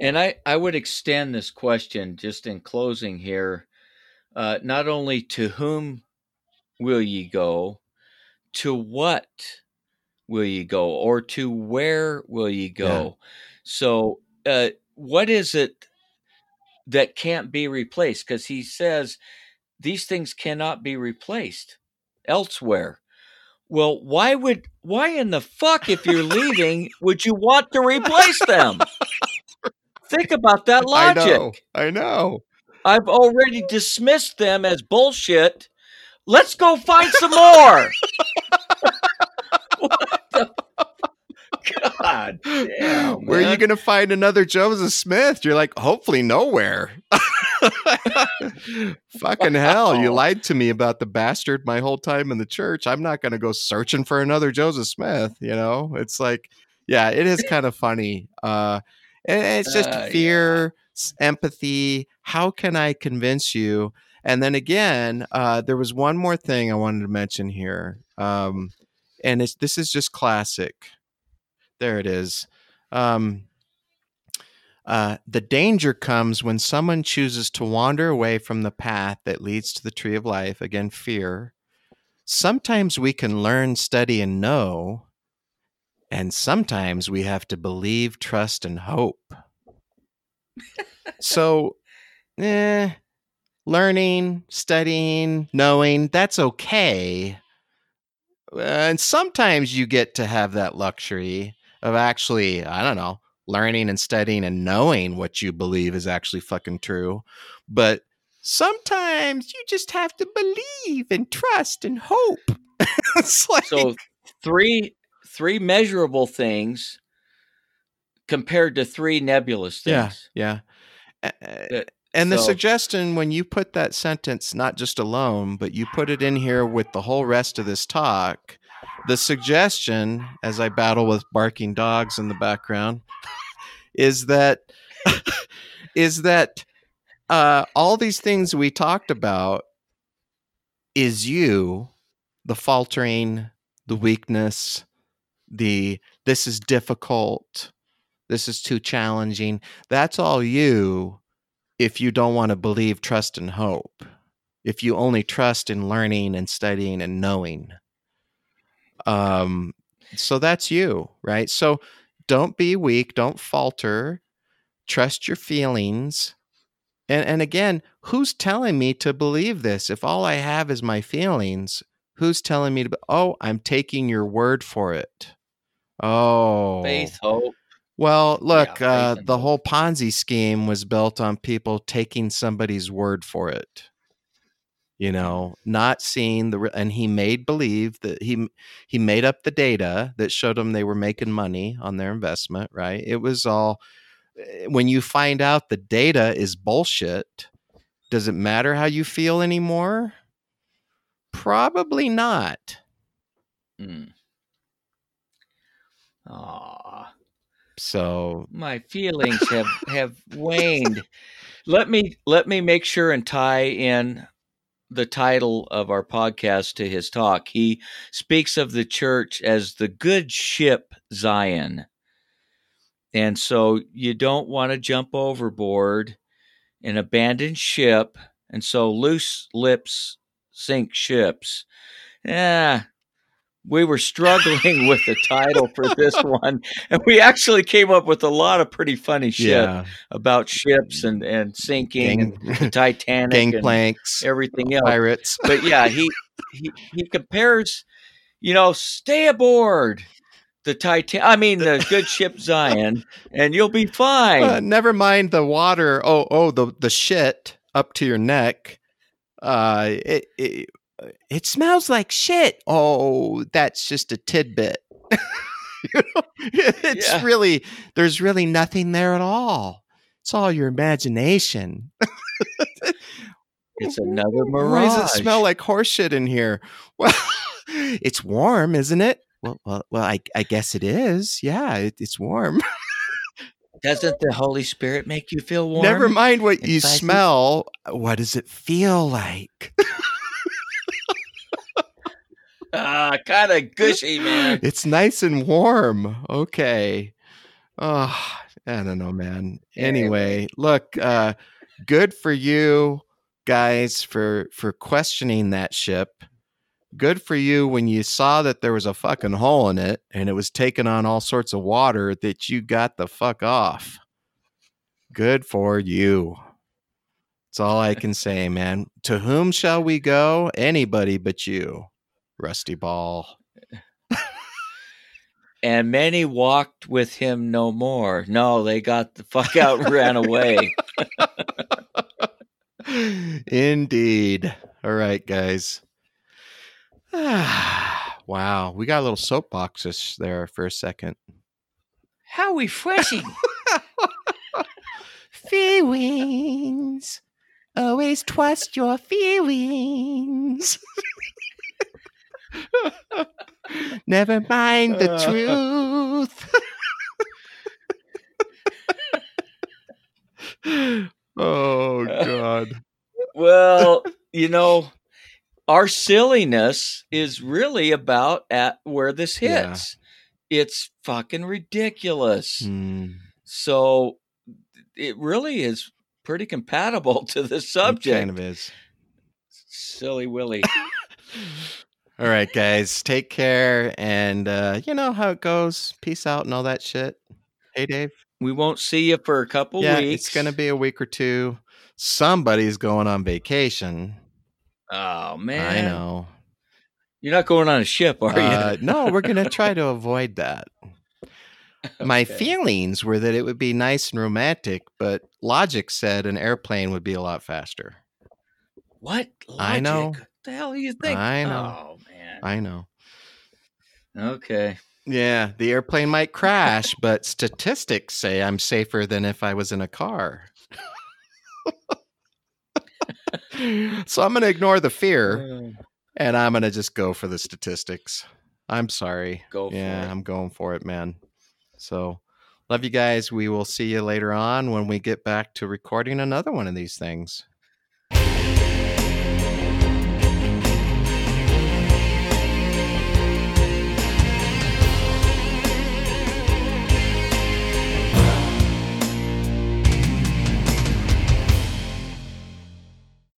And I, I would extend this question just in closing here, uh, not only to whom will ye go, to what will ye go, or to where will ye go? So, uh, what is it that can't be replaced? Because he says these things cannot be replaced elsewhere. Well, why would why in the fuck if you're leaving <laughs> would you want to replace them? Think about that I know. logic. I know. I've already dismissed them as bullshit. Let's go find some more. the God damn, Where are you going to find another Joseph Smith? You're like, hopefully nowhere. <laughs> <laughs> Fucking hell. You lied to me about the bastard my whole time in the church. I'm not going to go searching for another Joseph Smith. You know, it's like, yeah, it is kind of funny. Uh, it's just Uh, fear, s- empathy. How can I convince you? And then again, uh, there was one more thing I wanted to mention here. Um, and it's this is just classic. There it is. Um, uh, the danger comes when someone chooses to wander away from the path that leads to the tree of life. Again, fear. Sometimes we can learn, study, and know, and sometimes we have to believe, trust, and hope. so, <laughs> eh, learning, studying, knowing, that's okay. Uh, and sometimes you get to have that luxury of actually, I don't know, learning and studying and knowing what you believe is actually fucking true. But sometimes you just have to believe and trust and hope. <laughs> it's like, So three three measurable things compared to three nebulous things. yeah. Uh, That- and the so- suggestion when you put that sentence not just alone, but you put it in here with the whole rest of this talk, the suggestion, as I battle with barking dogs in the background, is that <laughs> is that uh, all these things we talked about is you, the faltering, the weakness, the this is difficult, this is too challenging. That's all you if you don't want to believe, trust, and hope. If you only trust in learning and studying and knowing. Um, so that's you, right? So don't be weak, don't falter, trust your feelings. And and again, who's telling me to believe this? If all I have is my feelings, who's telling me to be, oh, I'm taking your word for it. Oh. Faith, hope. Well, look, faith uh, the whole Ponzi scheme was built on people taking somebody's word for it. You know, not seeing the, and he made believe that he he made up the data that showed them they were making money on their investment. Right? It was all. eh, When you find out the data is bullshit, does it matter how you feel anymore? Probably not. Mm. Aw, So my feelings have have waned. Let me let me make sure and tie in the title of our podcast to his talk. He speaks of the church as the good ship Zion. and so you don't want to jump overboard and abandon ship. And so loose lips sink ships. Yeah, we were struggling with the title for this <laughs> one, and we actually came up with a lot of pretty funny shit Yeah. about ships and and sinking Gang- and the Titanic and Gangplanks, everything else. pirates. But yeah, he he he compares, you know, stay aboard the Titan. I mean, the good ship Zion, and you'll be <laughs> fine. Uh, never mind the water. Oh, oh, the the shit up to your neck. Uh, it it, it smells like shit. Oh, that's just a tidbit. <laughs> you know, <laughs> it's Yeah. really there's really nothing there at all. It's all your imagination. <laughs> it's another mirage. Why does it smell like horse shit in here? Well, it's warm, isn't it? Well, well, well I, I guess it is. Yeah, it, it's warm. Doesn't the Holy Spirit make you feel warm? Never mind what you fuzzy? smell. What does it feel like? Ah, kind of gushy, man. It's nice and warm. Okay. Oh, I don't know, man. Anyway, look, uh, good for you guys for for questioning that ship. Good for you when you saw that there was a fucking hole in it and it was taking on all sorts of water that you got the fuck off. Good for you. That's all I can say, man. To whom shall we go? Anybody but you, Rusty Ball. And many walked with him no more. No, they got the fuck out and ran away. <laughs> Indeed. All right, guys. <sighs> wow, we got a little soapboxish there for a second. How refreshing. <laughs> Feelings. Always trust your feelings. <laughs> Never mind the Uh. truth. <laughs> oh God. Well, you know, our silliness is really about at where this Yeah. hits. It's fucking ridiculous. Hmm, So it really is pretty compatible <laughs> to the it subject. kind of is. Silly Willy. <laughs> All right, guys, take care, and uh, you know how it goes. Peace out and all that shit. Hey, Dave. we won't see you for a couple yeah, weeks. it's gonna be a week or two. Somebody's going on vacation. Oh man. I know. You're not going on a ship, are Uh, you? no, we're gonna <laughs> try to avoid that. My feelings were that it would be nice and romantic, but logic said an airplane would be a lot faster. What? I know. What the hell do you think? I know. Oh. I know. Okay. Yeah, the airplane might crash, but statistics say I'm safer than if I was in a car. <laughs> so I'm going to ignore the fear Uh, and I'm going to just go for the statistics. I'm sorry. Go for yeah, it. I'm going for it, man. So, love you guys. We will see you later on when we get back to recording another one of these things.